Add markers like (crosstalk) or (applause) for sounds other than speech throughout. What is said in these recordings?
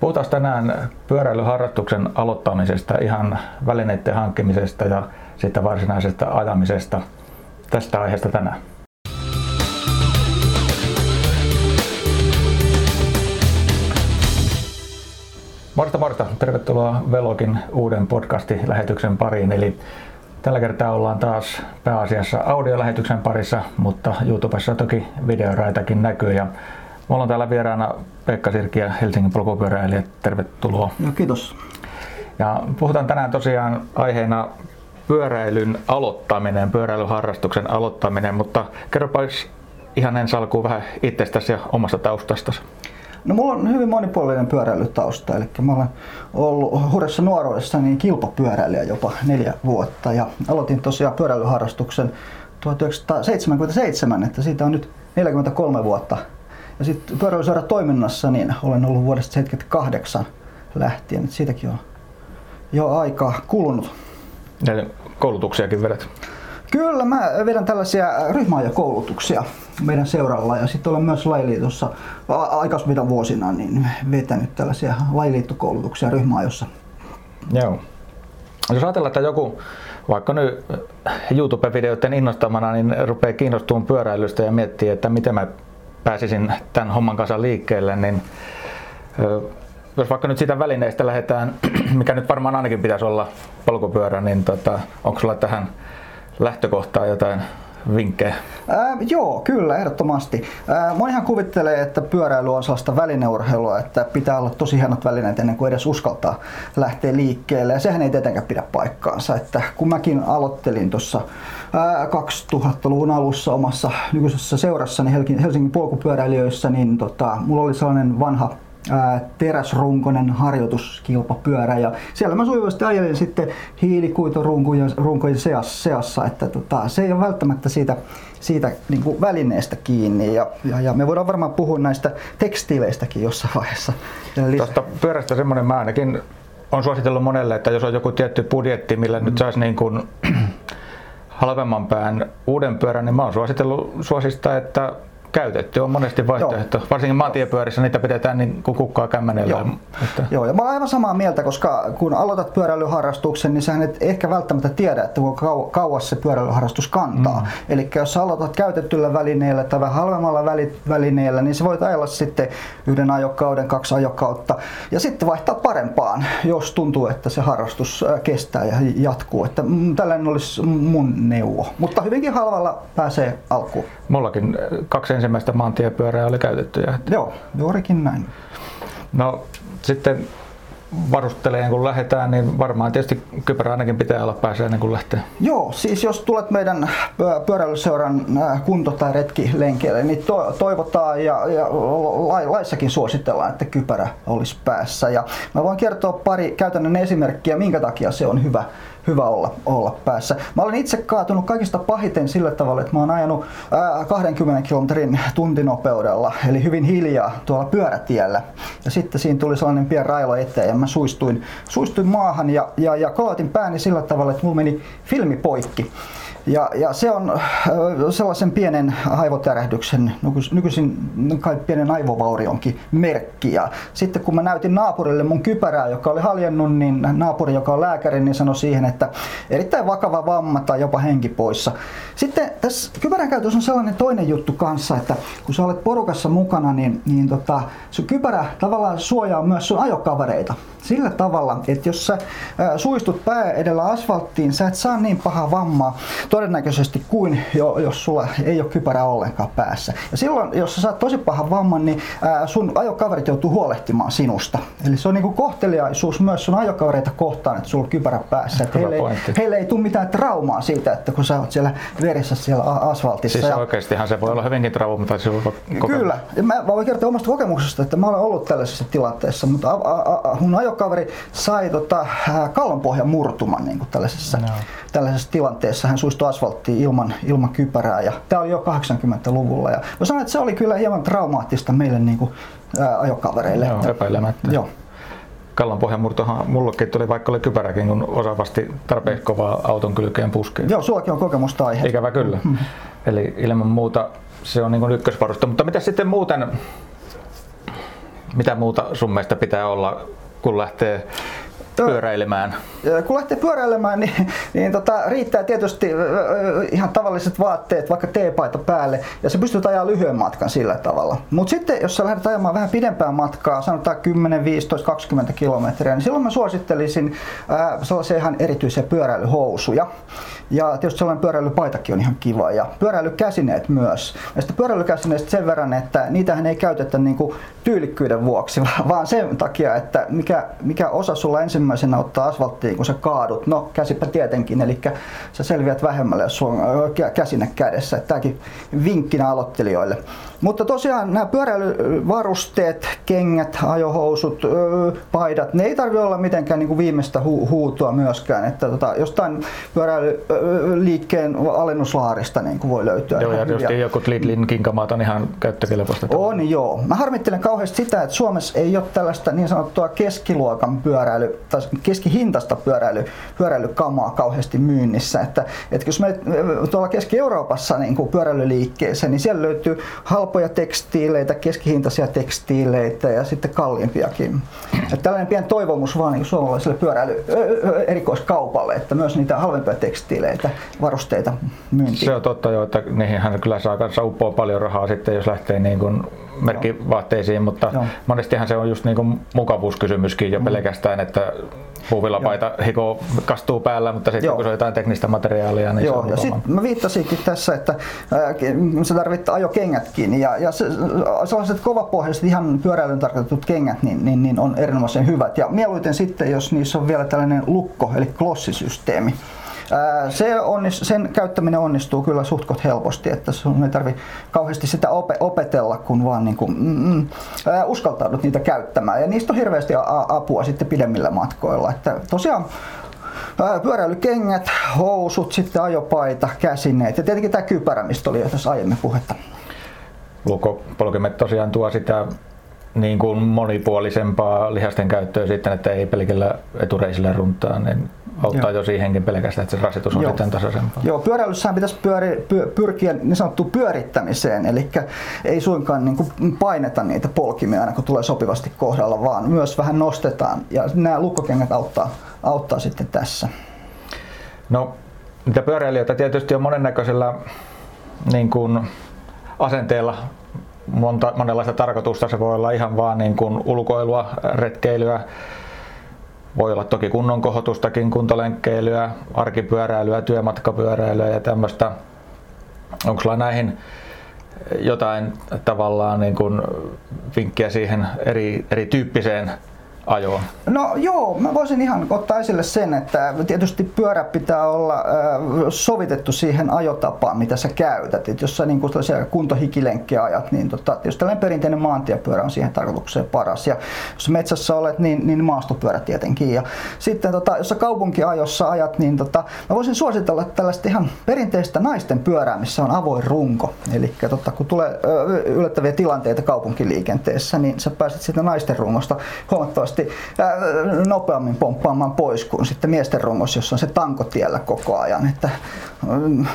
Puhutaan tänään pyöräilyharrastuksen aloittamisesta, ihan välineiden hankkimisesta ja sitten varsinaisesta ajamisesta. Tästä aiheesta tänään. Morta morta, tervetuloa Velogin uuden podcasti-lähetyksen pariin. Eli tällä kertaa ollaan taas pääasiassa audiolähetyksen parissa, mutta YouTubessa toki videoraitakin näkyy. Ja Mulla on täällä vieraana Pekka Sirki ja Helsingin polkupyöräilijä. Tervetuloa. No, kiitos. Ja puhutaan tänään tosiaan aiheena pyöräilyn aloittaminen, pyöräilyharrastuksen aloittaminen, mutta kerropa ihan ensi alkuun vähän itsestäsi ja omasta taustastasi. No mulla on hyvin monipuolinen pyöräilytausta, eli mä olen ollut hurjassa nuoruudessa niin kilpapyöräilijä jopa neljä vuotta ja aloitin tosiaan pyöräilyharrastuksen 1977, että siitä on nyt 43 vuotta ja sitten pyöräilyseura toiminnassa niin olen ollut vuodesta 78 lähtien, että siitäkin on jo aikaa kulunut. Ja koulutuksiakin vedät? Kyllä, mä vedän tällaisia ryhmäajokoulutuksia meidän seuralla ja sitten olen myös lajiliitossa aikaisemmilla vuosina niin vetänyt tällaisia lajiliittokoulutuksia ryhmäajossa. Joo. Jos ajatellaan, että joku vaikka nyt YouTube-videoiden innostamana niin rupeaa kiinnostumaan pyöräilystä ja miettii, että miten mä pääsisin tämän homman kanssa liikkeelle, niin jos vaikka nyt siitä välineistä lähdetään, (clears throat) mikä nyt varmaan ainakin pitäisi olla polkupyörä, niin tota, onko sulla tähän lähtökohtaan jotain vinkkejä? Ää, joo, kyllä, ehdottomasti. Ää, monihan kuvittelee, että pyöräily on sellaista välineurheilua, että pitää olla tosi hienot välineet ennen kuin edes uskaltaa lähteä liikkeelle. Ja sehän ei tietenkään pidä paikkaansa. Että kun mäkin aloittelin tuossa 2000-luvun alussa omassa nykyisessä seurassani Helsingin polkupyöräilijöissä, niin tota, mulla oli sellainen vanha teräsrunkoinen harjoituskilpapyörä ja siellä mä sujuvasti ajelin sitten hiilikuiturunkojen seassa, seassa että tota, se ei ole välttämättä siitä, siitä niin kuin välineestä kiinni ja, ja, ja, me voidaan varmaan puhua näistä tekstiileistäkin jossain vaiheessa. Tuosta pyörästä semmoinen mä ainakin on suositellut monelle, että jos on joku tietty budjetti, millä mm. nyt saisi niin kuin (clears throat) halvemman pään uuden pyörän, niin mä oon suositellut suosista, että käytetty on monesti vaihtoehto. Joo. Varsinkin maantiepyörissä niitä pidetään niin kuin kukkaa kämmenellä. Joo. Että... Joo, ja mä olen aivan samaa mieltä, koska kun aloitat pyöräilyharrastuksen, niin sä et ehkä välttämättä tiedä, että kuinka kauas se pyöräilyharrastus kantaa. Mm. Eli jos sä aloitat käytettyllä välineellä tai vähän halvemmalla välineellä, niin sä voit ajella sitten yhden ajokauden, kaksi ajokautta ja sitten vaihtaa parempaan, jos tuntuu, että se harrastus kestää ja jatkuu. Että tällainen olisi mun neuvo. Mutta hyvinkin halvalla pääsee alkuun. Mullakin kaksi ensimmäistä maantiepyörää oli käytetty. Että... Joo, juurikin näin. No sitten varusteleen kun lähdetään, niin varmaan tietysti kypärä ainakin pitää olla päässä ennen kuin lähtee. Joo, siis jos tulet meidän pyöräilyseuran äh, kunto- tai retkilenkeille, niin to- toivotaan ja, ja laissakin suositellaan, että kypärä olisi päässä. Ja mä voin kertoa pari käytännön esimerkkiä, minkä takia se on hyvä hyvä olla, olla päässä. Mä olen itse kaatunut kaikista pahiten sillä tavalla, että mä oon ajanut ää, 20 kilometrin tuntinopeudella, eli hyvin hiljaa tuolla pyörätiellä. Ja sitten siinä tuli sellainen pieni railo eteen ja mä suistuin, suistuin maahan ja, ja, ja kolotin pääni sillä tavalla, että mulla meni filmi poikki. Ja, ja se on sellaisen pienen aivotärähdyksen, nykyisin kai pienen aivovaurionkin merkki. Ja sitten kun mä näytin naapurille mun kypärää, joka oli haljennut, niin naapuri, joka on lääkäri, niin sanoi siihen, että erittäin vakava vamma tai jopa henki poissa. Sitten tässä kypärän käytössä on sellainen toinen juttu kanssa, että kun sä olet porukassa mukana, niin, niin tota, sun kypärä tavallaan suojaa myös sun ajokavereita. Sillä tavalla, että jos sä suistut pää edellä asfalttiin, sä et saa niin paha vammaa todennäköisesti kuin jo, jos sulla ei ole kypärää ollenkaan päässä. Ja silloin, jos sä saat tosi pahan vamman, niin sun ajokaverit joutuu huolehtimaan sinusta. Eli se on niinku kohteliaisuus myös sun ajokavereita kohtaan, että sulla on kypärä päässä. Että heille, ei, heille ei tule mitään traumaa siitä, että kun sä oot siellä verissä siellä asfaltissa. Siis ja... oikeastihan se voi olla hyvinkin traumataiselta Kyllä. Ja mä voin kertoa omasta kokemuksesta, että mä olen ollut tällaisessa tilanteessa, mutta a, a, a, mun ajokaveri sai tota, kallonpohjan murtuman niin kuin tällaisessa, no. tällaisessa tilanteessa. Hän suistui asfalttiin ilman, ilman kypärää ja tämä oli jo 80-luvulla. Ja mä sanoin, että se oli kyllä hieman traumaattista meille niin kuin, ää, ajokavereille. Joo, epäilemättä. Joo kallon pohjamurtohan mullekin tuli vaikka oli kypäräkin, kun osavasti tarpeeksi kovaa auton kylkeen puskeen. Joo, sullakin on kokemusta aihe. Ikävä kyllä. Mm. Eli ilman muuta se on niin ykkösvarusta. Mutta mitä sitten muuten, mitä muuta sun mielestä pitää olla, kun lähtee pyöräilemään? Kun lähtee pyöräilemään, niin, niin tota, riittää tietysti ihan tavalliset vaatteet, vaikka teepaita päälle, ja se pystyy ajaa lyhyen matkan sillä tavalla. Mutta sitten, jos sä lähdet ajamaan vähän pidempää matkaa, sanotaan 10, 15, 20 kilometriä, niin silloin mä suosittelisin ää, sellaisia ihan erityisiä pyöräilyhousuja. Ja tietysti sellainen pyöräilypaitakin on ihan kiva ja pyöräilykäsineet myös. Ja sitten pyöräilykäsineistä sen verran, että niitähän ei käytetä niin kuin tyylikkyyden vuoksi, (laughs) vaan sen takia, että mikä, mikä osa sulla ensimmäisenä ottaa asfalttiin, kun sä kaadut. No käsipä tietenkin, eli sä selviät vähemmälle, jos sulla on käsine kädessä. Tämäkin vinkkinä aloittelijoille. Mutta tosiaan nämä pyöräilyvarusteet, kengät, ajohousut, paidat, ne ei tarvitse olla mitenkään niin kuin viimeistä hu- huutoa myöskään. Että tota, jostain pyöräilyliikkeen alennuslaarista niin kuin voi löytyä. Joo, ja just joku Lidlin kinkamaat on ihan käyttökelpoista. On joo. Mä harmittelen kauheasti sitä, että Suomessa ei ole tällaista niin sanottua keskiluokan pyöräily, tai keskihintasta pyöräily, pyöräilykamaa kauheasti myynnissä. Että, että jos me tuolla Keski-Euroopassa niin kuin pyöräilyliikkeeseen, niin siellä löytyy halpoja tekstiileitä, keskihintaisia tekstiileitä ja sitten kalliimpiakin. Että tällainen pieni toivomus vaan niin suomalaiselle pyöräily erikoiskaupalle, että myös niitä halvempia tekstiileitä, varusteita myyntiin. Se on totta jo, että niihin kyllä saa kanssa uppoa paljon rahaa sitten, jos lähtee niin kuin merkkivaatteisiin, mutta Joo. monestihan se on just niin kuin mukavuuskysymyskin jo mm. pelkästään, että puuvillapaita hiko kastuu päällä, mutta sitten Joo. kun se on jotain teknistä materiaalia, niin Joo, se on ja sitten mä viittasinkin tässä, että äh, sä tarvitset ajokengätkin ja, ja se, sellaiset kovapohjaiset ihan pyöräilyn tarkoitetut kengät niin, niin, niin on erinomaisen hyvät ja mieluiten sitten, jos niissä on vielä tällainen lukko eli klossisysteemi. Se onnis, sen käyttäminen onnistuu kyllä suhtkot helposti, että sun ei tarvi kauheasti sitä opetella, kun vaan niin kuin, mm, mm, uskaltaudut niitä käyttämään. Ja niistä on hirveästi apua sitten pidemmillä matkoilla. Että tosiaan pyöräilykengät, housut, sitten ajopaita, käsineet ja tietenkin tämä kypärä, mistä oli jo tässä aiemmin puhetta. Lukopolkimet tosiaan tuo sitä niin kuin monipuolisempaa lihasten käyttöä sitten, että ei pelkillä etureisillä runtaa, niin auttaa Joo. jo siihenkin pelkästään, että se rasitus on Joo. sitten tasaisempaa. Joo, pyöräilyssähän pitäisi pyöri, pyö, pyrkiä niin sanottuun pyörittämiseen, eli ei suinkaan niin kuin paineta niitä polkimia aina kun tulee sopivasti kohdalla, vaan myös vähän nostetaan ja nämä lukkokengät auttaa, auttaa sitten tässä. No, niitä pyöräilijöitä tietysti on monennäköisellä niin kuin asenteella monta, monenlaista tarkoitusta. Se voi olla ihan vaan niin kuin ulkoilua, retkeilyä, voi olla toki kunnon kohotustakin, kuntolenkkeilyä, arkipyöräilyä, työmatkapyöräilyä ja tämmöistä. Onko sulla näihin jotain tavallaan niin kuin vinkkiä siihen eri, erityyppiseen ajoon? No joo, mä voisin ihan ottaa esille sen, että tietysti pyörä pitää olla sovitettu siihen ajotapaan, mitä sä käytät. Et jos sä niin kuntohikilenkkiä ajat, niin tota, tietysti tällainen perinteinen maantiepyörä on siihen tarkoitukseen paras. Ja jos metsässä olet, niin, niin maastopyörä tietenkin. Ja sitten tota, jos sä kaupunkiajossa ajat, niin tota, mä voisin suositella tällaista ihan perinteistä naisten pyörää, missä on avoin runko. Eli tota, kun tulee yllättäviä tilanteita kaupunkiliikenteessä, niin sä pääset siitä naisten rungosta huomattavasti huomattavasti nopeammin pomppaamaan pois kuin sitten miesten rungos, jossa on se tanko tiellä koko ajan. Että,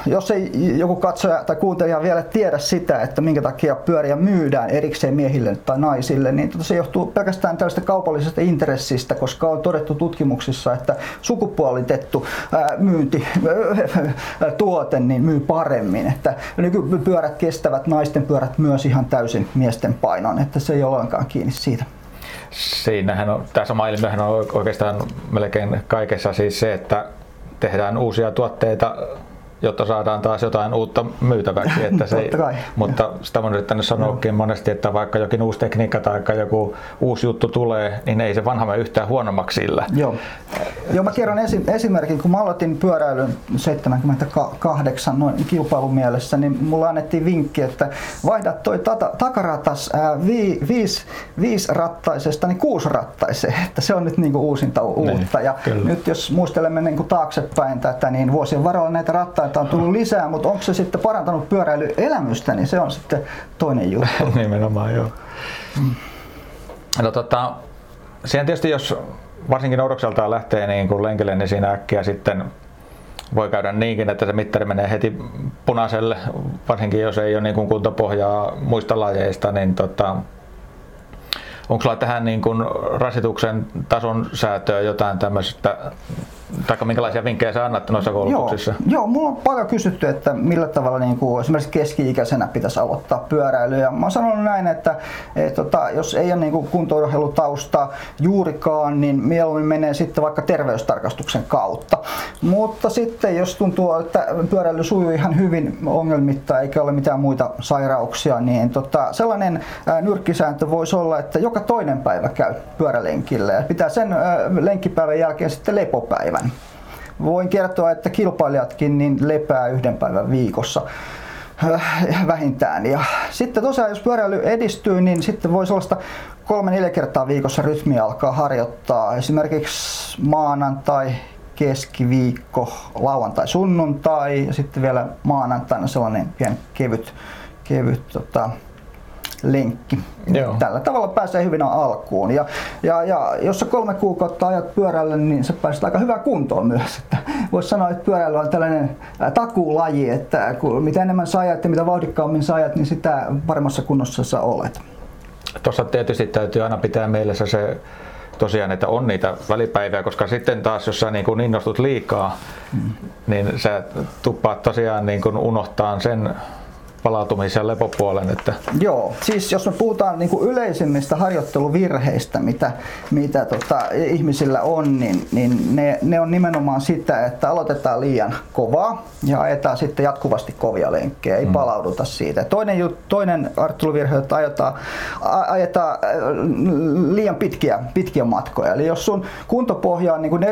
jos ei joku katsoja tai kuuntelija vielä tiedä sitä, että minkä takia pyöriä myydään erikseen miehille tai naisille, niin tota se johtuu pelkästään tällaista kaupallisesta intressistä, koska on todettu tutkimuksissa, että sukupuolitettu myynti tuote niin myy paremmin. Että nykypyörät kestävät naisten pyörät myös ihan täysin miesten painon, että se ei ole ollenkaan kiinni siitä siinähän on, tämä sama ilmiöhän on oikeastaan melkein kaikessa siis se, että tehdään uusia tuotteita jotta saadaan taas jotain uutta myytäväksi. Että se, mutta sitä on yrittänyt sanoakin monesti, että vaikka jokin uusi tekniikka tai joku uusi juttu tulee, niin ei se vanha mene yhtään huonommaksi sillä. Joo. Joo, mä kerron esi- esimerkin. Kun mä aloitin pyöräilyn 78 noin kilpailun mielessä, niin mulla annettiin vinkki, että vaihda toi tata, takaratas ää, vi, viis, viisrattaisesta niin kuusrattaiseen, (laughs) että se on nyt niinku uusinta uutta. Niin, ja kyllä. nyt jos muistelemme niinku taaksepäin tätä, niin vuosien varrella näitä rattaita että on tullut lisää, mutta onko se sitten parantanut pyöräilyelämystä, niin se on sitten toinen juttu. (laughs) Nimenomaan, joo. No tota, siihen tietysti jos varsinkin oudokseltaan lähtee niin kuin lenkille, niin siinä äkkiä sitten voi käydä niinkin, että se mittari menee heti punaiselle, varsinkin jos ei ole niin kuin kuntopohjaa muista lajeista, niin tota, onko sulla tähän niin kuin rasituksen tason säätöä jotain tämmöistä tai minkälaisia vinkkejä sä annat noissa koulutuksissa? Joo, joo, mulla on paljon kysytty, että millä tavalla niin kuin esimerkiksi keski-ikäisenä pitäisi aloittaa pyöräily. Ja mä oon sanonut näin, että et, tota, jos ei ole niin kuin kuntourheilutausta juurikaan, niin mieluummin menee sitten vaikka terveystarkastuksen kautta. Mutta sitten jos tuntuu, että pyöräily sujuu ihan hyvin ongelmitta eikä ole mitään muita sairauksia, niin tota, sellainen ää, nyrkkisääntö voisi olla, että joka toinen päivä käy pyörälenkillä ja pitää sen ää, lenkkipäivän jälkeen sitten lepopäivän päivän. Voin kertoa, että kilpailijatkin niin lepää yhden päivän viikossa äh, vähintään. Ja sitten tosiaan, jos pyöräily edistyy, niin sitten voi sellaista kolme-neljä kertaa viikossa rytmi alkaa harjoittaa. Esimerkiksi maanantai, keskiviikko, lauantai, sunnuntai ja sitten vielä maanantaina sellainen pieni kevyt, kevyt tota, lenkki. Joo. Tällä tavalla pääsee hyvin alkuun. Ja, ja, ja jos sä kolme kuukautta ajat pyörällä, niin sä pääset aika hyvää kuntoon myös. Että voisi sanoa, että pyöräily on tällainen takuulaji, että kun mitä enemmän sä ajat ja mitä vauhdikkaammin sä ajat, niin sitä paremmassa kunnossa sä olet. Tuossa tietysti täytyy aina pitää mielessä se tosiaan, että on niitä välipäiviä, koska sitten taas jos sä niin kuin innostut liikaa, mm. niin sä tuppaat tosiaan niin kuin unohtaa sen palautumis- ja lepopuolen. Että... Joo, siis jos me puhutaan niin kuin yleisimmistä harjoitteluvirheistä, mitä, mitä tota, ihmisillä on, niin, niin ne, ne on nimenomaan sitä, että aloitetaan liian kovaa ja ajetaan sitten jatkuvasti kovia lenkkejä, ei mm. palauduta siitä. Toinen, jut, toinen harjoitteluvirhe, että ajetaan, ajetaan liian pitkiä, pitkiä matkoja. Eli jos sun kuntopohja on niin kuin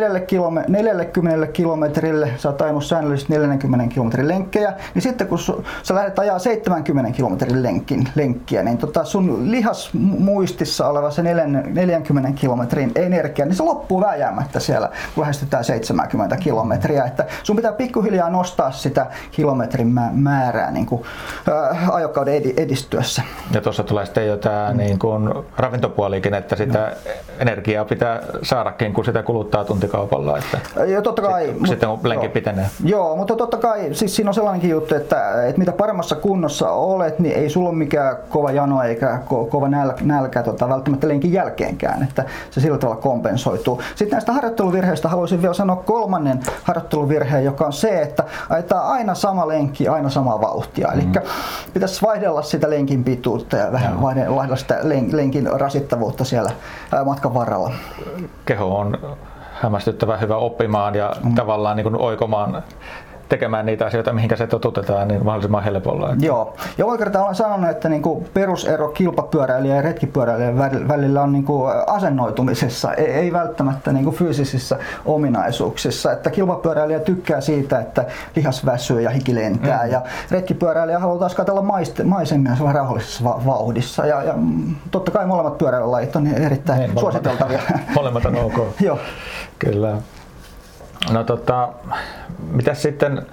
40 kilometrille, sä oot säännöllisesti 40 kilometrin lenkkejä, niin sitten kun sä lähdet ajaa 70 kilometrin lenkin, lenkkiä, niin tota sun lihasmuistissa oleva se 40 kilometrin energia, niin se loppuu vääjäämättä siellä, kun lähestytään 70 kilometriä. Että sun pitää pikkuhiljaa nostaa sitä kilometrin määrää niin kuin, äh, ajokauden edistyessä. Ja tuossa tulee sitten jo tämä mm. niin kuin ravintopuolikin, että sitä no. energiaa pitää saadakin, kun sitä kuluttaa tuntikaupalla. Että ja totta kai, sitten, mut, sitten lenki joo, pitenee. Joo, mutta totta kai siis siinä on sellainenkin juttu, että, että mitä paremmassa kunnossa olet, niin ei sulla ole mikään kova jano eikä ko- kova nälkä, nälkä tota, välttämättä lenkin jälkeenkään, että se sillä tavalla kompensoituu. Sitten näistä harjoitteluvirheistä haluaisin vielä sanoa kolmannen harjoitteluvirheen, joka on se, että ajetaan aina sama lenkki, aina samaa vauhtia. Mm. Eli pitäisi vaihdella sitä lenkin pituutta ja vähän vaihdella sitä lenkin rasittavuutta siellä matkan varrella. Keho on hämmästyttävän hyvä oppimaan ja mm. tavallaan niin kuin oikomaan tekemään niitä asioita, mihinkä se totutetaan, niin mahdollisimman helpolla. Että... Joo. Joka kerta olen sanonut, että niin kuin perusero kilpapyöräilijä ja retkipyöräilijän välillä on niin kuin asennoitumisessa, ei, ei välttämättä niin kuin fyysisissä ominaisuuksissa. Että kilpapyöräilijä tykkää siitä, että lihas väsyy ja hiki lentää mm. ja retkipyöräilijä haluaa taas katsella maisemia rauhallisessa vauhdissa. Ja, ja totta kai molemmat pyöräilylajit on erittäin niin, suositeltavia. (laughs) Molemmat on ok. (laughs) Joo. Kyllä. No tota, mitä sitten,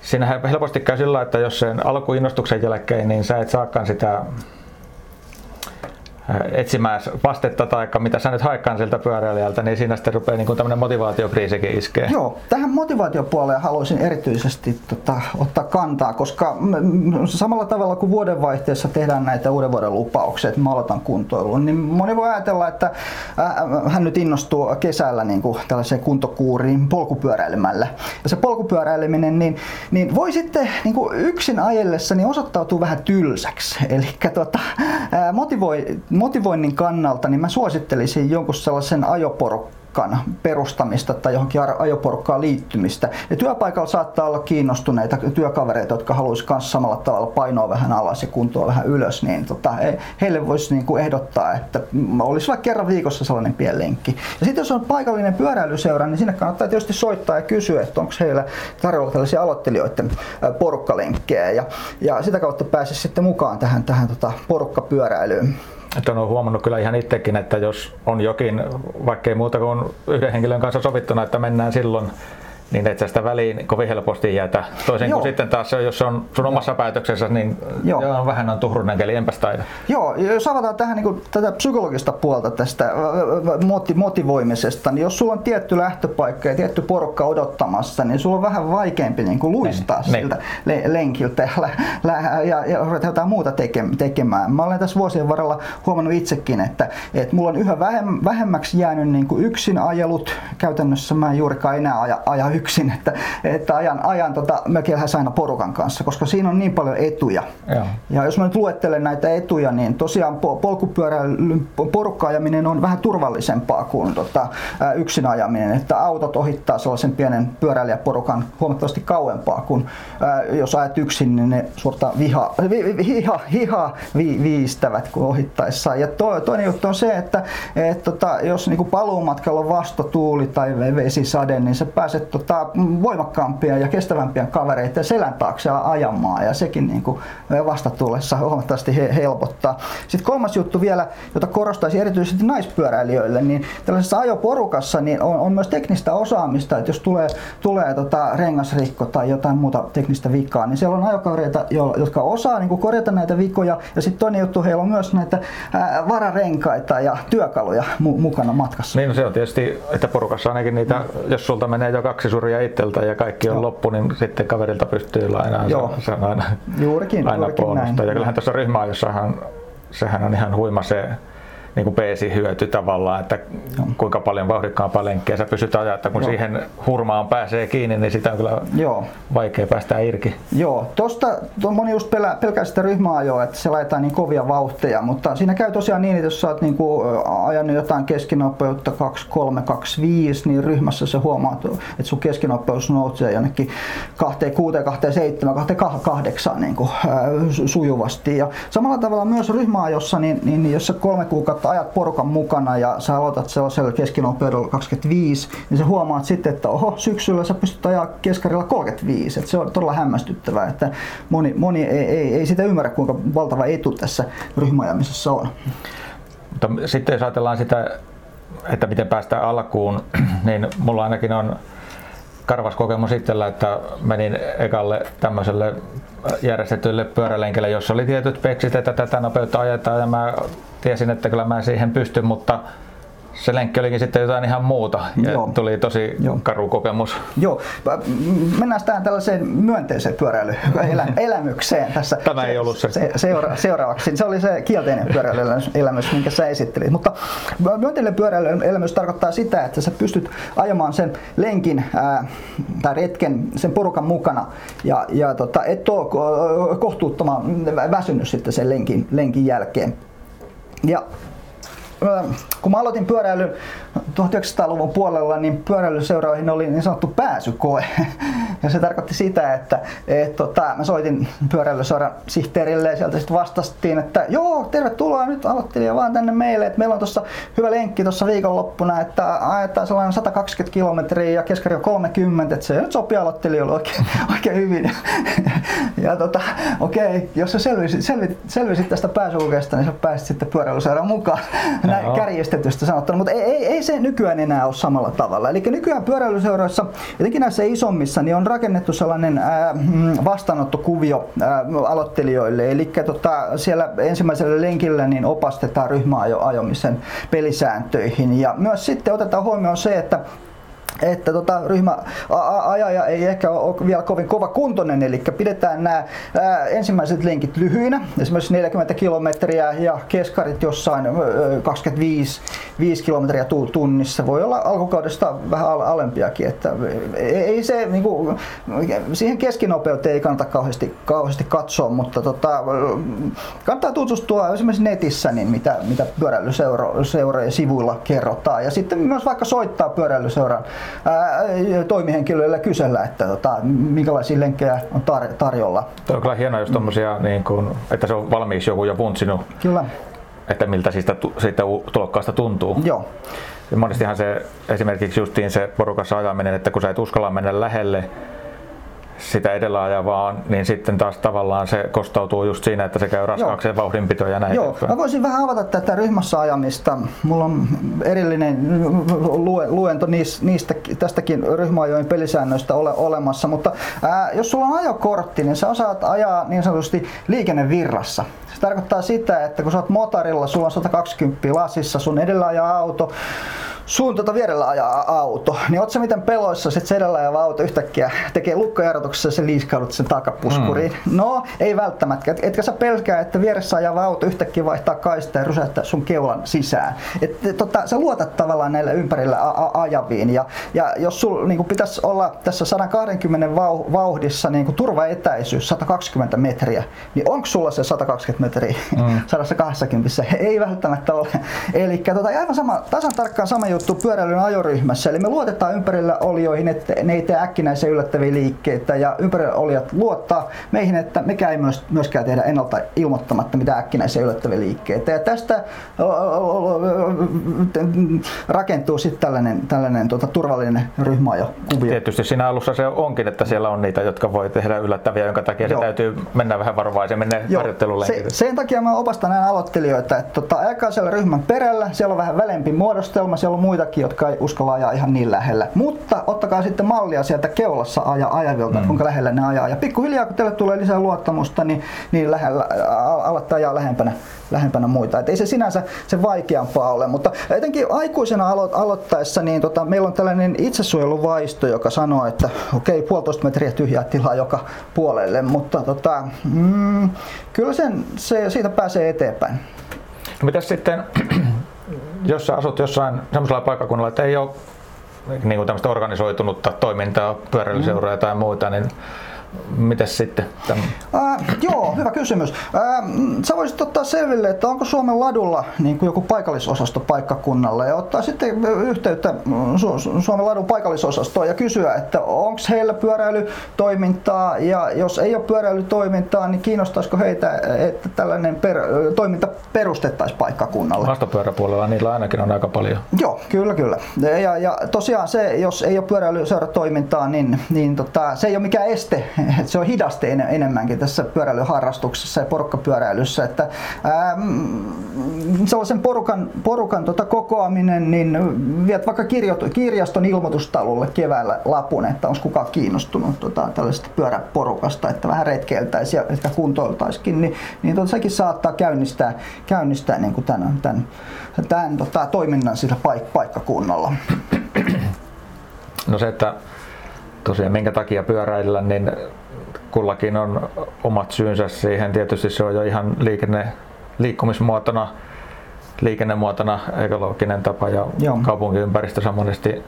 siinähän helposti käy sillä, että jos sen alkuinnostuksen jälkeen, niin sä et saakaan sitä etsimään vastetta tai mitä sä nyt haikkaan sieltä pyöräilijältä, niin siinä sitten rupeaa niin tämmöinen motivaatiokriisikin iskee. Joo, tähän motivaatiopuoleen haluaisin erityisesti tota, ottaa kantaa, koska samalla tavalla kuin vuodenvaihteessa tehdään näitä uuden vuoden lupauksia, että mä aloitan kuntoilun, niin moni voi ajatella, että äh, hän nyt innostuu kesällä niin kuin tällaiseen kuntokuuriin polkupyöräilemällä. Ja se polkupyöräileminen, niin, niin voi sitten niin kuin yksin ajellessa niin osoittautua vähän tylsäksi. Eli tota, äh, motivoi motivoinnin kannalta niin mä suosittelisin jonkun sellaisen ajoporukkaan perustamista tai johonkin ajoporukkaan liittymistä. Ja työpaikalla saattaa olla kiinnostuneita työkavereita, jotka haluaisivat myös samalla tavalla painoa vähän alas ja kuntoa vähän ylös, niin tota, heille voisi niin kuin ehdottaa, että olisi vaikka kerran viikossa sellainen pieni lenkki. Ja sitten jos on paikallinen pyöräilyseura, niin sinne kannattaa tietysti soittaa ja kysyä, että onko heillä tarjolla tällaisia aloittelijoiden porukkalenkkejä ja, ja sitä kautta pääsisi sitten mukaan tähän, tähän tota porukkapyöräilyyn. Että on huomannut kyllä ihan itsekin, että jos on jokin, vaikkei muuta kuin yhden henkilön kanssa sovittuna, että mennään silloin niin et sä sitä väliin kovin helposti jätä. Toisin Joo. kuin sitten taas jos se on sun omassa päätöksessä, niin Joo. Joo, vähän on tuhrunen keli, enpäs taida. Joo, jos avataan tähän niin kuin, tätä psykologista puolta tästä motivoimisesta, niin jos sulla on tietty lähtöpaikka ja tietty porukka odottamassa, niin sulla on vähän vaikeampi niin kuin luistaa ne, siltä ne. lenkiltä ja, ja, ja, ja ruveta jotain muuta tekemään. Mä olen tässä vuosien varrella huomannut itsekin, että, että mulla on yhä vähemmäksi jäänyt niin kuin yksin ajelut. Käytännössä mä en juurikaan enää aja, aja yksin, että, että ajan, ajan tota, lähes aina porukan kanssa, koska siinä on niin paljon etuja. Joo. Ja jos mä nyt luettelen näitä etuja, niin tosiaan polkupyöräilyn porukkaajaminen on vähän turvallisempaa kuin tota, yksin ajaminen, että autot ohittaa sellaisen pienen pyöräilijäporukan huomattavasti kauempaa kuin ää, jos ajat yksin, niin ne suorta viha, vi, vi, hiha, hiha vi, viistävät kuin ohittaessaan. Ja to, toinen juttu on se, että et, tota, jos niinku paluumatkalla on vastatuuli tai vesisade, niin sä pääset tota, voimakkaampia ja kestävämpiä kavereita selän taakse ajamaan ja sekin niinku vastatuulessa huomattavasti he, helpottaa. Sitten kolmas juttu vielä, jota korostaisin erityisesti naispyöräilijöille, niin tällaisessa ajoporukassa niin on, on myös teknistä osaamista, että jos tulee, tulee tota rengasrikko tai jotain muuta teknistä vikaa, niin siellä on ajokavereita, jotka osaa niin korjata näitä vikoja ja sitten toinen juttu, heillä on myös näitä ää, vararenkaita ja työkaluja mu- mukana matkassa. Niin no se on tietysti, että porukassa ainakin niitä, mm. jos sulta menee jo kaksi suria itseltä ja kaikki on Joo. loppu, niin sitten kaverilta pystyy lainaamaan. Joo. Se, se on aina, juurikin, aina juurikin näin. Ja kyllähän tuossa ryhmäajossahan sehän on ihan huima se niin kuin peesi-hyöty tavallaan, että kuinka paljon vauhdikkaampaa lenkkiä sä pysyt ajaa, että kun Joo. siihen hurmaan pääsee kiinni, niin sitä on kyllä Joo. vaikea päästä irki. Joo, tuosta moni just pelää, pelkää sitä ryhmäajoa, että se laitetaan niin kovia vauhteja, mutta siinä käy tosiaan niin, että jos sä oot niin kuin ajanut jotain keskinopeutta 2, 3, 2, 5, niin ryhmässä se huomaat, että sun keskinopeus nousee jonnekin 2, 6, 2, 7, 2, 8 niin kuin, äh, sujuvasti. Ja samalla tavalla myös ryhmäajossa, niin, niin jos sä kolme kuukautta että ajat porukan mukana ja sä aloitat sellaisella keskinopeudella 25, niin sä huomaat sitten, että oho, syksyllä sä pystyt ajaa keskarilla 35. Että se on todella hämmästyttävää, että moni, moni ei, ei, ei sitä ymmärrä, kuinka valtava etu tässä ryhmäajamisessa on. Mutta sitten jos ajatellaan sitä, että miten päästään alkuun, (clears throat) niin mulla ainakin on karvas kokemus itsellä, että menin ekalle tämmöiselle järjestetylle pyörälenkille, jossa oli tietyt peksit, että tätä nopeutta ajetaan. Ja mä tiesin, että kyllä mä siihen pystyn, mutta se lenkki olikin sitten jotain ihan muuta ja Joo. tuli tosi Joo. karu kokemus. Joo, mennään tähän tällaiseen myönteiseen pyöräilyelämykseen (laughs) tässä. Tämä ei ollut se. se seura- seuraavaksi. Se oli se kielteinen pyöräilyelämys, minkä sä esittelit. Mutta myönteinen pyöräilyelämys tarkoittaa sitä, että sä pystyt ajamaan sen lenkin ää, tai retken sen porukan mukana ja, ja tota, et ole kohtuuttoman väsynyt sitten sen lenkin, lenkin jälkeen. Ja kun mä aloitin pyöräilyn 1900-luvun puolella, niin pyöräilyseuroihin oli niin sanottu pääsykoe. (laughs) Ja se tarkoitti sitä, että et, tota, mä soitin pyöräilyseuran sihteerille ja sieltä sitten vastattiin, että joo, tervetuloa nyt aloittelija vaan tänne meille, että meillä on tuossa hyvä lenkki tuossa viikonloppuna, että ajetaan sellainen 120 kilometriä ja keskari on 30, että se nyt sopii aloittelijoille oikein, (laughs) oikein hyvin. (laughs) Ja tota, okei, jos sä selvisit, selvit, selvisit tästä pääsykokeesta, niin sä pääsit sitten pyöräilyseuran mukaan näin kärjistetystä sanottuna, mutta ei, ei, ei, se nykyään enää ole samalla tavalla. Eli nykyään pyöräilyseuroissa, etenkin näissä isommissa, niin on rakennettu sellainen ää, mm, vastaanottokuvio ää, aloittelijoille. Eli tota, siellä ensimmäisellä lenkillä niin opastetaan ryhmäajomisen pelisääntöihin. Ja myös sitten otetaan huomioon se, että että tota, ryhmäajaja ei ehkä ole vielä kovin kova kuntoinen, eli pidetään nämä ensimmäiset lenkit lyhyinä, esimerkiksi 40 kilometriä ja keskarit jossain 25 5 kilometriä tunnissa. Voi olla alkukaudesta vähän alempiakin, että ei se, niin kuin, siihen keskinopeuteen ei kannata kauheasti, kauheasti katsoa, mutta tota, kannattaa tutustua esimerkiksi netissä, niin mitä, mitä pyöräilyseurojen sivuilla kerrotaan. Ja sitten myös vaikka soittaa pyöräilyseuran toimihenkilöille kysellä, että tota, minkälaisia lenkkejä on tar- tarjolla. Tuo on kyllä hienoa, jos tommosia, niin kun, että se on valmiiksi joku jo puntsinut. Kyllä. Että miltä siitä, siitä tulokkaasta tuntuu. Joo. Ja monestihan se esimerkiksi justiin se porukassa ajaminen, että kun sä et uskalla mennä lähelle sitä edellä ajavaa, niin sitten taas tavallaan se kostautuu just siinä, että se käy raskaakseen vauhdinpito ja näin. Joo, mä voisin vähän avata tätä ryhmässä ajamista. Mulla on erillinen luento niistä, tästäkin ryhmäajojen pelisäännöistä ole olemassa, mutta ää, jos sulla on ajokortti, niin sä osaat ajaa niin sanotusti liikennevirrassa. Tarkoittaa sitä, että kun sä oot motorilla, sulla on 120 lasissa, sun edellä ajaa auto, sun tota vierellä ajaa auto, niin oot sä miten peloissa sit se edellä ajava auto yhtäkkiä tekee lukkojarrutuksessa ja se liiskaudut sen takapuskuriin? Mm. No, ei välttämättä. Et, etkä sä pelkää, että vieressä ajava auto yhtäkkiä vaihtaa kaista ja rysäyttää sun keulan sisään. Et, tota, sä luotat tavallaan näille ympärillä a- a- ajaviin. Ja, ja jos sul niin pitäisi olla tässä 120 vau- vauhdissa niin turvaetäisyys 120 metriä, niin onko sulla se 120 metriä mm. (laughs) 120? Ei välttämättä ole. Eli tota, aivan sama, tasan tarkkaan sama juttu pyöräilyn ajoryhmässä. Eli me luotetaan ympärillä olioihin, että ne ei tee äkkinäisiä yllättäviä liikkeitä ja ympärillä olijat luottaa meihin, että mikä ei myöskään tehdä ennalta ilmoittamatta mitään äkkinäisiä yllättäviä liikkeitä. Ja tästä rakentuu sitten tällainen, tällainen tuota, turvallinen ryhmäajo kuvio. Tietysti siinä alussa se onkin, että siellä on niitä, jotka voi tehdä yllättäviä, jonka takia Joo. se täytyy mennä vähän varovaisemmin ne Se, sen takia mä opastan näin aloittelijoita, että tota, ajakaa siellä ryhmän perällä, siellä on vähän välempi muodostelma, siellä on muitakin, jotka ei uskalla ajaa ihan niin lähellä. Mutta ottakaa sitten mallia sieltä keulassa aja, ajavilta, mm. kuinka lähellä ne ajaa. Ja pikkuhiljaa kun teille tulee lisää luottamusta, niin, niin lähellä, aloittaa ajaa lähempänä, lähempänä muita. Et ei se sinänsä se vaikeampaa ole, mutta etenkin aikuisena alo, aloittaessa niin tota, meillä on tällainen itsesuojeluvaisto, joka sanoo, että okei, okay, puolitoista metriä tyhjää tilaa joka puolelle, mutta tota, mm, kyllä sen, se, siitä pääsee eteenpäin. No mitäs sitten (clears throat) jos sä asut jossain semmoisella paikkakunnalla, että ei ole niin kuin tämmöistä organisoitunutta toimintaa, pyöräilyseuraa mm. tai muuta, niin Mitäs sitten? Äh, joo, hyvä kysymys. Äh, sä voisit ottaa selville, että onko Suomen ladulla niin kuin joku paikallisosasto paikkakunnalla ja ottaa sitten yhteyttä Su- Suomen ladun paikallisosastoon ja kysyä, että onko heillä pyöräilytoimintaa ja jos ei ole pyöräilytoimintaa, niin kiinnostaisiko heitä, että tällainen per, toiminta perustettaisiin paikkakunnalla? Vastapyöräpuolella niillä ainakin on aika paljon. Joo, kyllä, kyllä. Ja, ja tosiaan se, jos ei ole pyöräilyseuratoimintaa, niin, niin tota, se ei ole mikään este että (laughs) se on hidaste enemmänkin tässä pyöräilyharrastuksessa ja porukkapyöräilyssä, että ää, sellaisen porukan, porukan tota kokoaminen, niin viet vaikka kirjo, kirjaston ilmoitustalulle keväällä lapun, että onko kukaan kiinnostunut tota, tällaisesta pyöräporukasta, että vähän retkeiltäisiin ja ehkä kuntoiltaisikin, niin, niin tota, sekin saattaa käynnistää, käynnistää niin kuin tämän, tämän, tämän tota, toiminnan sillä paik- paikkakunnalla. No se, että tosiaan minkä takia pyöräillä, niin kullakin on omat syynsä siihen. Tietysti se on jo ihan liikenne, liikkumismuotona, liikennemuotona ekologinen tapa ja Joo. kaupunkiympäristössä monesti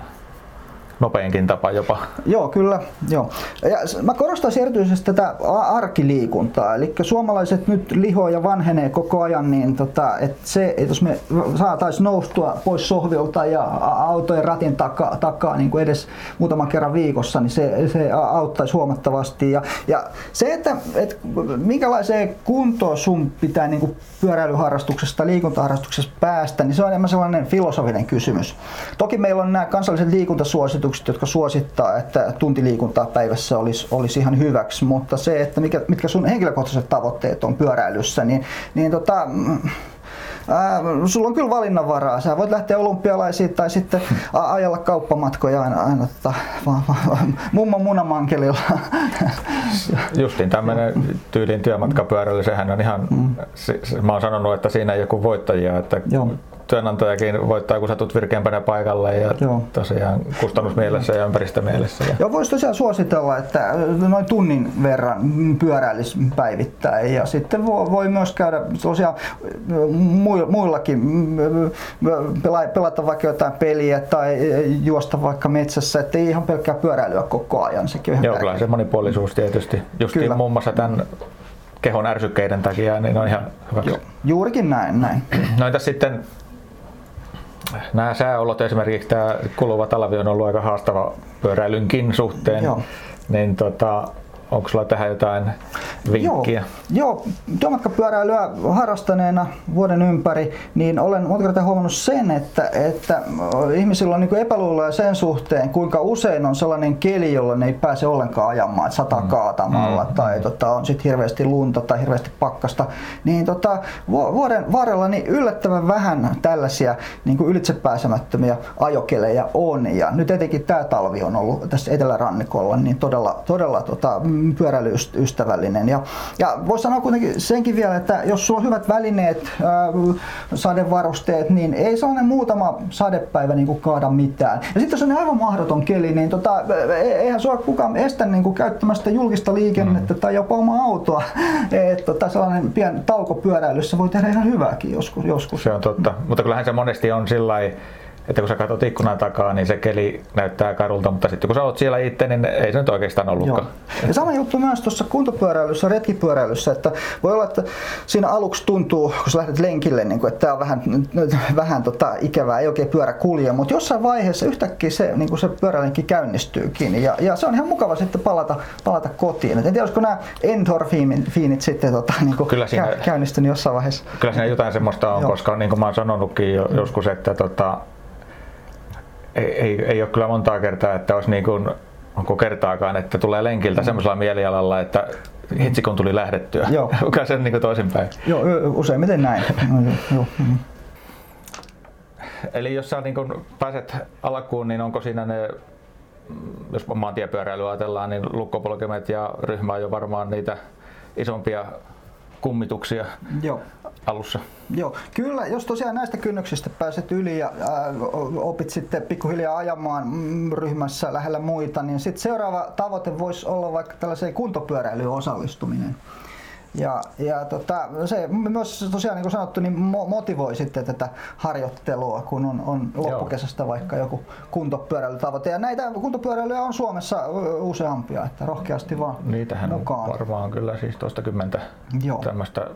nopeinkin tapa jopa. Joo, kyllä. Joo. Ja mä korostaisin erityisesti tätä arkiliikuntaa. Eli suomalaiset nyt lihoa ja vanhenee koko ajan, niin tota, että se, että jos me saataisiin noustua pois sohvilta ja autojen ratin takaa, takaa niin kuin edes muutaman kerran viikossa, niin se, se auttaisi huomattavasti. Ja, ja se, että, että minkälaiseen kuntoon sun pitää niin kuin pyöräilyharrastuksesta, liikuntaharrastuksesta päästä, niin se on enemmän sellainen filosofinen kysymys. Toki meillä on nämä kansalliset liikuntasuositukset, tutkimukset, jotka suosittaa, että tuntiliikuntaa päivässä olisi, olisi ihan hyväksi, mutta se, että mikä, mitkä sun henkilökohtaiset tavoitteet on pyöräilyssä, niin, niin tota, Ää, sulla on kyllä valinnanvaraa. Sä voit lähteä olympialaisiin tai sitten ajella kauppamatkoja aina, aina tota, mummon munamankelilla. (laughs) Justiin tämmöinen tyylin työmatkapyöräily, sehän on ihan, mm. se, se, mä oon sanonut, että siinä ei joku voittajia, että Joo työnantajakin voittaa, kun satut virkeämpänä paikalle ja Joo. tosiaan kustannusmielessä ja ympäristömielessä. Joo, voisi tosiaan suositella, että noin tunnin verran pyöräilisi päivittäin ja sitten voi, myös käydä tosiaan muillakin pelata vaikka jotain peliä tai juosta vaikka metsässä, että ei ihan pelkkää pyöräilyä koko ajan. Sekin on Joo, kyllä se monipuolisuus tietysti. Justiin muun muassa tämän kehon ärsykkeiden takia, niin on ihan hyvä. Joo, juurikin näin. näin. No entäs sitten nämä sääolot, esimerkiksi tämä kuluva talvi on ollut aika haastava pyöräilynkin suhteen, Joo. niin tota, onko sulla tähän jotain vinkkiä? Joo, joo työmatkapyöräilyä harrastaneena vuoden ympäri, niin olen monta kertaa huomannut sen, että, että ihmisillä on niin epäluuloja sen suhteen, kuinka usein on sellainen keli, jolla ne ei pääse ollenkaan ajamaan, että sataa mm. kaatamalla mm. tai tota, on sitten hirveästi lunta tai hirveästi pakkasta. Niin tota, vuoden varrella niin yllättävän vähän tällaisia niin kuin ylitsepääsemättömiä ajokelejä on. Ja nyt etenkin tämä talvi on ollut tässä etelärannikolla niin todella, todella tota, pyöräilyystävällinen. Ja, ja voisi sanoa kuitenkin senkin vielä, että jos sulla on hyvät välineet, ää, sadevarusteet, niin ei sellainen muutama sadepäivä niin kuin kaada mitään. Ja sitten jos on aivan mahdoton keli, niin tota, e, eihän sua kukaan estä niin kuin käyttämästä julkista liikennettä mm. tai jopa omaa autoa. (laughs) Et, tota, sellainen pien tauko pyöräilyssä voi tehdä ihan hyvääkin joskus. joskus. Se on totta, mutta kyllähän se monesti on sillä että kun sä katsot ikkunan takaa, niin se keli näyttää karulta, mutta sitten kun sä oot siellä itse, niin ei se nyt oikeastaan ollutkaan. Joo. Ja sama juttu myös tuossa kuntopyöräilyssä, retkipyöräilyssä, että voi olla, että siinä aluksi tuntuu, kun sä lähdet lenkille, niin kuin, että tämä on vähän, vähän tota, ikävää, ei oikein pyörä kulje, mutta jossain vaiheessa yhtäkkiä se, niin kuin se pyörälenkki käynnistyykin ja, ja se on ihan mukava sitten palata, palata kotiin. Et en tiedä, olisiko nämä endorfiinit sitten tota, niin kuin kyllä siinä, käynnistynyt jossain vaiheessa. Kyllä siinä jotain semmoista on, Joo. koska niin kuin mä oon sanonutkin joskus, että tota, ei, ei, ei ole kyllä montaa kertaa, että olisi niin kuin, onko kertaakaan, että tulee lenkiltä mm. semmoisella mielialalla, että hitsi kun tuli lähdettyä. Joo. (laughs) Kyllä se on niin toisinpäin. Joo, useimmiten näin. No, joo. Mm. Eli jos sä niin kun pääset alkuun, niin onko siinä ne, jos maantiepyöräilyä ajatellaan, niin lukkopolkemet ja ryhmä on jo varmaan niitä isompia kummituksia Joo. alussa. Joo, kyllä, jos tosiaan näistä kynnyksistä pääset yli ja äh, opit sitten pikkuhiljaa ajamaan mm, ryhmässä lähellä muita, niin sitten seuraava tavoite voisi olla vaikka tällaiseen kuntopyöräilyyn osallistuminen. Ja, ja tota, se myös tosiaan niin kuin sanottu, niin motivoi sitten tätä harjoittelua, kun on, on loppukesästä Joo. vaikka joku kuntopyöräilytavoite. Ja näitä kuntopyöräilyjä on Suomessa useampia, että rohkeasti vaan Niitähän mukaan. on varmaan kyllä siis toista kymmentä tämmöistä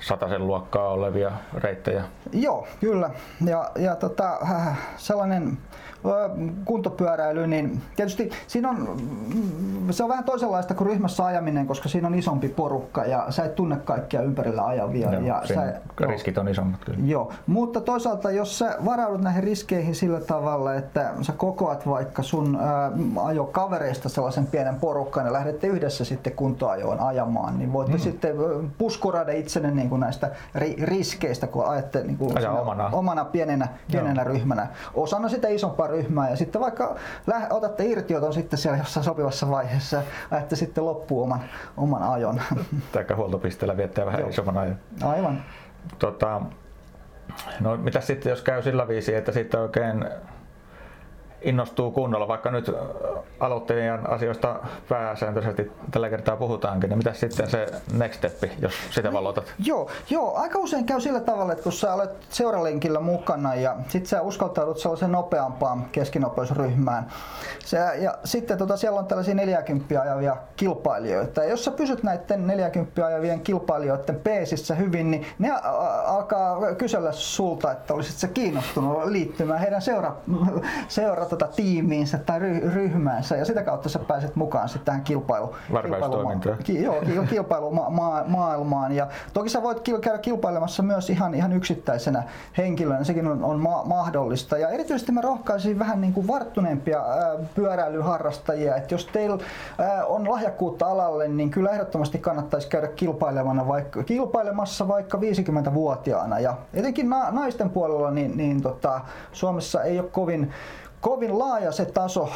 sataisen luokkaa olevia reittejä. Joo, kyllä. Ja, ja tota, äh, sellainen kuntopyöräily, niin tietysti siinä on, mm, se on vähän toisenlaista kuin ryhmässä ajaminen, koska siinä on isompi porukka ja sä et tunne kaikkia ympärillä ajavia. Joo, ja sä, riskit on isommat kyllä. Joo, mutta toisaalta jos sä varaudut näihin riskeihin sillä tavalla, että sä kokoat vaikka sun ää, ajokavereista sellaisen pienen porukkaan ja lähdette yhdessä sitten kuntoajoon ajamaan, niin voitte mm. sitten puskurada itsenne niin kuin näistä ri, riskeistä, kun ajatte niin kuin omana. omana pienenä, pienenä ryhmänä osana sitä isompaa ryhmää ja sitten vaikka lähe, otatte irtioton sitten siellä jossain sopivassa vaiheessa ja ajatte sitten loppuun oman, oman ajon. (laughs) Taikka huoltopisteellä viettää vähän Joo. isomman ajan. Aivan. Tota, no mitä sitten jos käy sillä viisi, että sitten oikein innostuu kunnolla, vaikka nyt aloittelijan asioista pääsääntöisesti tällä kertaa puhutaankin, niin mitä sitten se next step, jos sitä valotat? Joo, joo, aika usein käy sillä tavalla, että kun sä olet seuralenkillä mukana ja sit sä uskaltaudut sellaisen nopeampaan keskinopeusryhmään. Se, ja sitten tota, siellä on tällaisia 40 ajavia kilpailijoita. Ja jos sä pysyt näiden 40 ajavien kilpailijoiden peesissä hyvin, niin ne alkaa kysellä sulta, että olisit sä kiinnostunut liittymään heidän seura, (laughs) seura tota, tiimiinsä tai ry, ryhmäänsä ja sitä kautta sä pääset mukaan sitten tähän kilpailu, kilpailu, ki, joo, kilpailumaailmaan. Ja toki sä voit käydä kilpailemassa myös ihan, ihan yksittäisenä henkilönä, sekin on, on ma- mahdollista. Ja erityisesti mä rohkaisin vähän niin kuin varttuneempia ää, pyöräilyharrastajia, että jos teillä ää, on lahjakkuutta alalle, niin kyllä ehdottomasti kannattaisi käydä kilpailemana vaikka, kilpailemassa vaikka 50-vuotiaana. Ja etenkin na- naisten puolella niin, niin tota, Suomessa ei ole kovin kovin laaja se taso.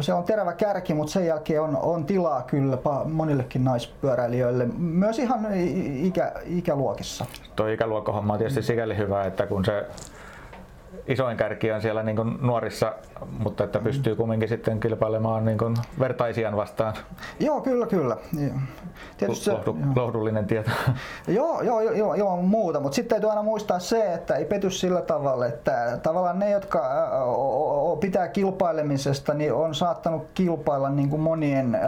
Se on terävä kärki, mutta sen jälkeen on, on tilaa kyllä monillekin naispyöräilijöille, myös ihan ikä, ikäluokissa. Tuo ikäluokkahomma on tietysti sikäli hyvä, että kun se isoin kärki on siellä niin nuorissa, mutta että pystyy kumminkin sitten kilpailemaan niin vertaisiaan vastaan. Joo, kyllä, kyllä. Tietysti Lohdu, joo. lohdullinen tieto. Joo, joo, joo, joo muuta, mutta sitten täytyy aina muistaa se, että ei pety sillä tavalla, että tavallaan ne, jotka pitää kilpailemisesta, niin on saattanut kilpailla niin kuin monien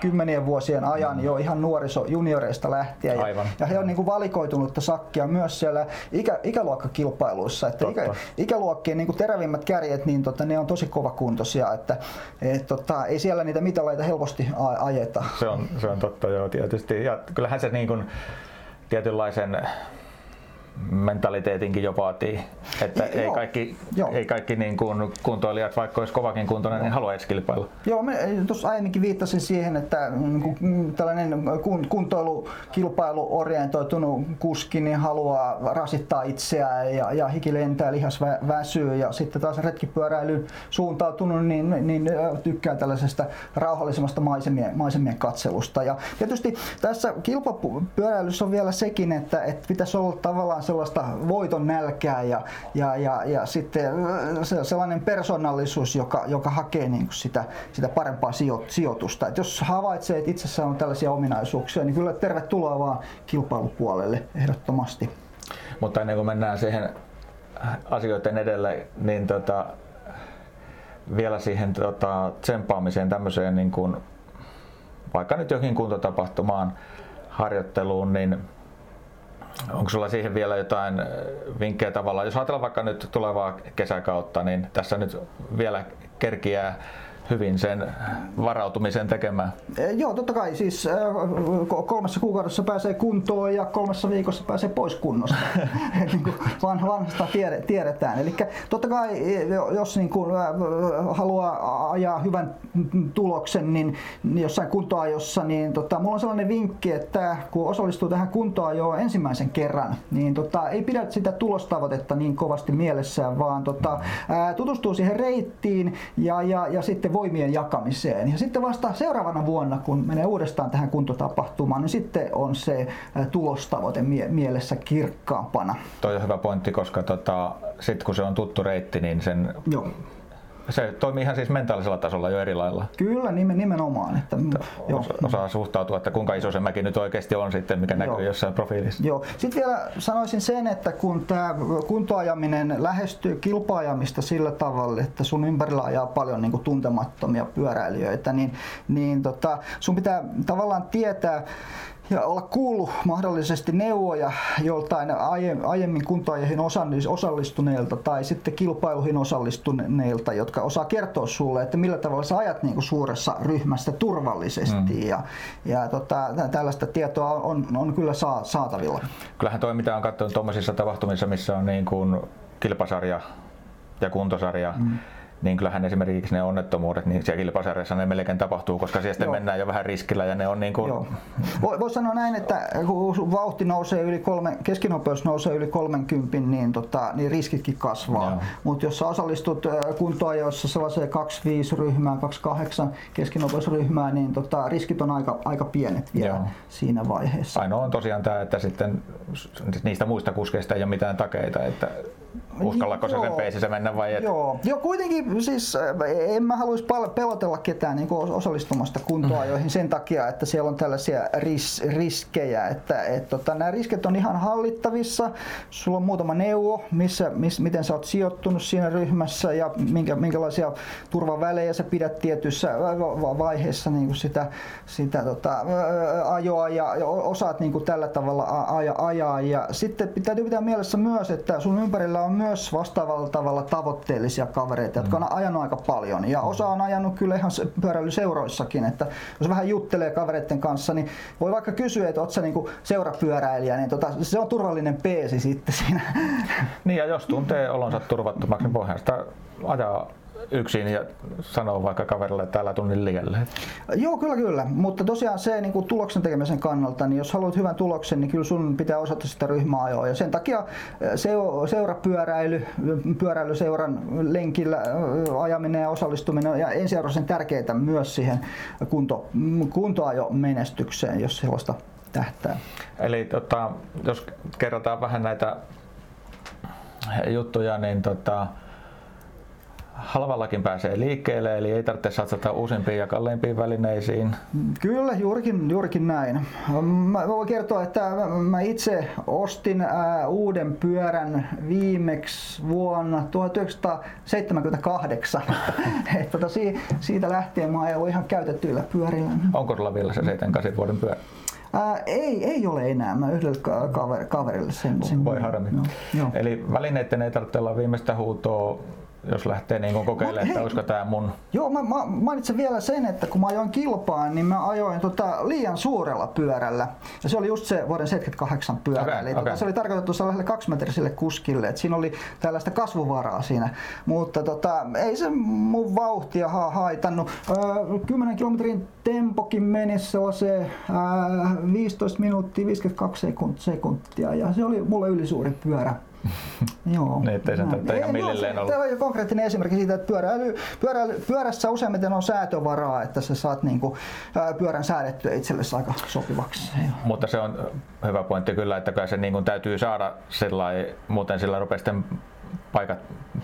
kymmenien vuosien ajan jo ihan nuoriso junioreista lähtien. Aivan. Ja, ja he on niin kuin valikoitunutta sakkia myös siellä ikä, ikäluokkakilpailuissa. Että ikä, ikäluokkien niin terävimmät kärjet, niin tota, ne on tosi kovakuntoisia, että et, tota, ei siellä niitä mitaleita helposti ajeta. Se on, se on totta joo tietysti. Ja kyllähän se niin kuin, tietynlaisen mentaliteetinkin jo vaatii. Että ei joo, kaikki, joo. ei kaikki niin kuin kuntoilijat, vaikka olisi kovakin kuntoinen, niin halua edes kilpailla. Joo, me tuossa aiemminkin viittasin siihen, että niin tällainen kuntoilukilpailu orientoitunut kuski niin haluaa rasittaa itseään ja, ja hiki lentää, lihas vä, väsyy ja sitten taas retkipyöräily suuntautunut, niin, niin tykkää tällaisesta rauhallisemmasta maisemien, maisemien katselusta. Ja tietysti tässä kilpapyöräilyssä on vielä sekin, että, että pitäisi olla tavallaan sellaista voiton nälkää ja, ja, ja, ja sitten sellainen persoonallisuus, joka, joka hakee niin kuin sitä, sitä parempaa sijoitusta. Et jos havaitsee, että itsessään on tällaisia ominaisuuksia, niin kyllä tervetuloa vaan kilpailupuolelle ehdottomasti. Mutta ennen kuin mennään siihen asioiden edelle, niin tota, vielä siihen tota, tsemppaamiseen tämmöiseen niin kuin, vaikka nyt jokin kuntotapahtumaan harjoitteluun, niin Onko sulla siihen vielä jotain äh, vinkkejä tavallaan? Jos ajatellaan vaikka nyt tulevaa kesäkautta, niin tässä nyt vielä kerkiää hyvin sen varautumisen tekemään? Joo, totta kai. Siis kolmessa kuukaudessa pääsee kuntoon ja kolmessa viikossa pääsee pois kunnosta. (laughs) niin kuin vanhasta tiedetään. Eli totta kai, e, jos niin kuin haluaa ajaa hyvän tuloksen, niin, niin jossain kuntoajossa, niin tota, mulla on sellainen vinkki, että kun osallistuu tähän kuntoajoon ensimmäisen kerran, niin tota, ei pidä sitä tulostavoitetta niin kovasti mielessään, vaan tota, tutustuu siihen reittiin ja, ja, ja sitten voimien jakamiseen. Ja sitten vasta seuraavana vuonna, kun menee uudestaan tähän kuntotapahtumaan, niin sitten on se tulostavoite mie- mielessä kirkkaampana. Toi on hyvä pointti, koska tota, sitten kun se on tuttu reitti, niin sen Joo se toimii ihan siis mentaalisella tasolla jo eri lailla. Kyllä, nimenomaan. Että, että jo. osaa suhtautua, että kuinka iso se mäki nyt oikeasti on sitten, mikä näkyy joo. jossain profiilissa. Joo. Sitten vielä sanoisin sen, että kun tämä kuntoajaminen lähestyy kilpaajamista sillä tavalla, että sun ympärillä ajaa paljon niin kuin tuntemattomia pyöräilijöitä, niin, niin tota, sun pitää tavallaan tietää, ja olla kuullut mahdollisesti neuvoja joltain aiemmin kuntoajiin osallistuneilta tai sitten kilpailuihin osallistuneilta, jotka osaa kertoa sulle, että millä tavalla sä ajat niin kuin suuressa ryhmässä turvallisesti. Mm. Ja, ja tota, tällaista tietoa on, on kyllä saatavilla. Kyllähän toi mitä on katsonut tuommoisissa tapahtumissa, missä on niin kuin kilpasarja ja kuntosarja, mm niin kyllähän esimerkiksi ne onnettomuudet, niin siellä kilpasarjassa ne melkein tapahtuu, koska siellä sitten mennään jo vähän riskillä ja ne on niin kuin... Voi, voi sanoa näin, että kun vauhti nousee yli kolme, keskinopeus nousee yli 30, niin, tota, niin riskitkin kasvaa. Mutta jos sä osallistut kuntoajoissa sellaiseen 2-5 ryhmään, 2-8 keskinopeusryhmään, niin tota, riskit on aika, aika pienet vielä Joo. siinä vaiheessa. Ainoa on tosiaan tämä, että sitten niistä muista kuskeista ei ole mitään takeita, että uskallako se sen peisissä mennä vai et? Joo. Joo, kuitenkin siis eh, en mä haluaisi pelotella ketään niin osallistumasta kuntoajoihin sen takia, että siellä on tällaisia ris, riskejä, että et, tota, nämä riskit on ihan hallittavissa. Sulla on muutama neuvo, missä, miss, miten sä oot sijoittunut siinä ryhmässä ja minkä, minkälaisia turvavälejä sä pidät tietyissä vaiheessa niin kuin sitä, sitä tota, ajoa ja, ja osaat niin kuin tällä tavalla ajaa. Ja sitten pitää pitää mielessä myös, että sun ympärillä on myös vastaavalla tavalla tavoitteellisia kavereita, jotka on ajanut aika paljon. Ja osa on ajanut kyllä ihan pyöräilyseuroissakin, että jos vähän juttelee kavereiden kanssa, niin voi vaikka kysyä, että ootko niinku seurapyöräilijä, niin tota, se on turvallinen peesi sitten siinä. Niin ja jos tuntee olonsa turvattomaksi, niin voihan sitä ajaa yksin ja sanoo vaikka kaverille, että täällä tunnin liialle? Joo, kyllä kyllä. Mutta tosiaan se niin kuin tuloksen tekemisen kannalta, niin jos haluat hyvän tuloksen, niin kyllä sun pitää osata sitä ryhmää ajoa. Ja sen takia seurapyöräily, pyöräilyseuran lenkillä ajaminen ja osallistuminen ja ensiarvoisen tärkeää myös siihen kunto, kuntoajomenestykseen, jos sellaista tähtää. Eli tota, jos kerrotaan vähän näitä juttuja, niin tota, halvallakin pääsee liikkeelle, eli ei tarvitse satsata uusimpiin ja kalliimpiin välineisiin. Kyllä, juurikin, juurikin näin. Mä voin kertoa, että mä itse ostin ää, uuden pyörän viimeksi vuonna 1978. (laughs) Et, tota, siitä lähtien mä oon ihan käytettyillä pyörillä. Onko sulla vielä se 78 vuoden pyörä? Ää, ei, ei ole enää. Mä yhdelle kaver, kaverille sen, sen Voi harmi. Joo, Eli välineiden ei tarvitse olla viimeistä huutoa jos lähtee niin kokeilemaan, että olisiko tämä mun... Joo, mä, mä mainitsen vielä sen, että kun mä ajoin kilpaan, niin mä ajoin tota liian suurella pyörällä. Ja se oli just se vuoden 78 pyörä. Okay, Eli okay. Tota, se oli tarkoitettu sellaiselle kaksimetriselle kuskille, että siinä oli tällaista kasvuvaraa siinä. Mutta tota, ei se mun vauhtia ha- haitannut. Öö, 10 kilometrin tempokin meni sellaiseen öö, 15 minuuttia 52 sekuntia ja se oli mulle ylisuuri pyörä. (laughs) Joo. niin, ettei sen tarvitse ihan millilleen olla. Tämä on jo konkreettinen esimerkki siitä, että pyöräily, pyöräily, pyörässä useimmiten on säätövaraa, että sä saat niinku, pyörän säädettyä itsellesi aika sopivaksi. Mutta se on hyvä pointti kyllä, että se niin täytyy saada sellainen, muuten sillä rupeaa sitten paikat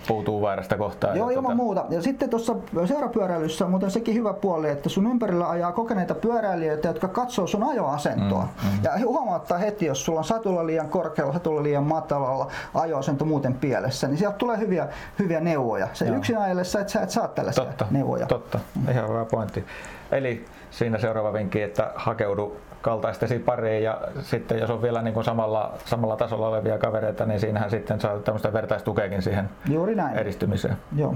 puutuu väärästä kohtaa. Joo, ilman tuota... muuta. Ja sitten tuossa seurapyöräilyssä on muuten sekin hyvä puoli, että sun ympärillä ajaa kokeneita pyöräilijöitä, jotka katsoo sun ajoasentoa. Mm, mm. Ja huomauttaa heti, jos sulla on satulla liian korkealla, satulla liian matalalla, ajoasento muuten pielessä, niin sieltä tulee hyviä, hyviä neuvoja. Se Joo. yksin ajellessa, että sä et saa tällaisia totta, neuvoja. Totta, ihan hyvä pointti. Eli siinä seuraava vinkki, että hakeudu kaltaistesi pariin ja sitten jos on vielä niin kuin samalla, samalla tasolla olevia kavereita, niin siinähän sitten saa tämmöistä vertaistukeakin siihen Juuri näin. edistymiseen. Joo.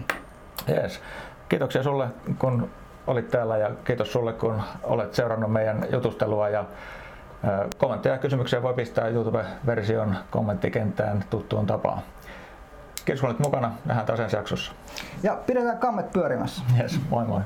Yes. Kiitoksia sulle, kun olit täällä ja kiitos sulle, kun olet seurannut meidän jutustelua ja kommentteja ja kysymyksiä voi pistää YouTube-version kommenttikenttään tuttuun tapaan. Kiitos kun olit mukana. Nähdään taas ensi jaksossa. Ja pidetään kammet pyörimässä. Yes, moi moi.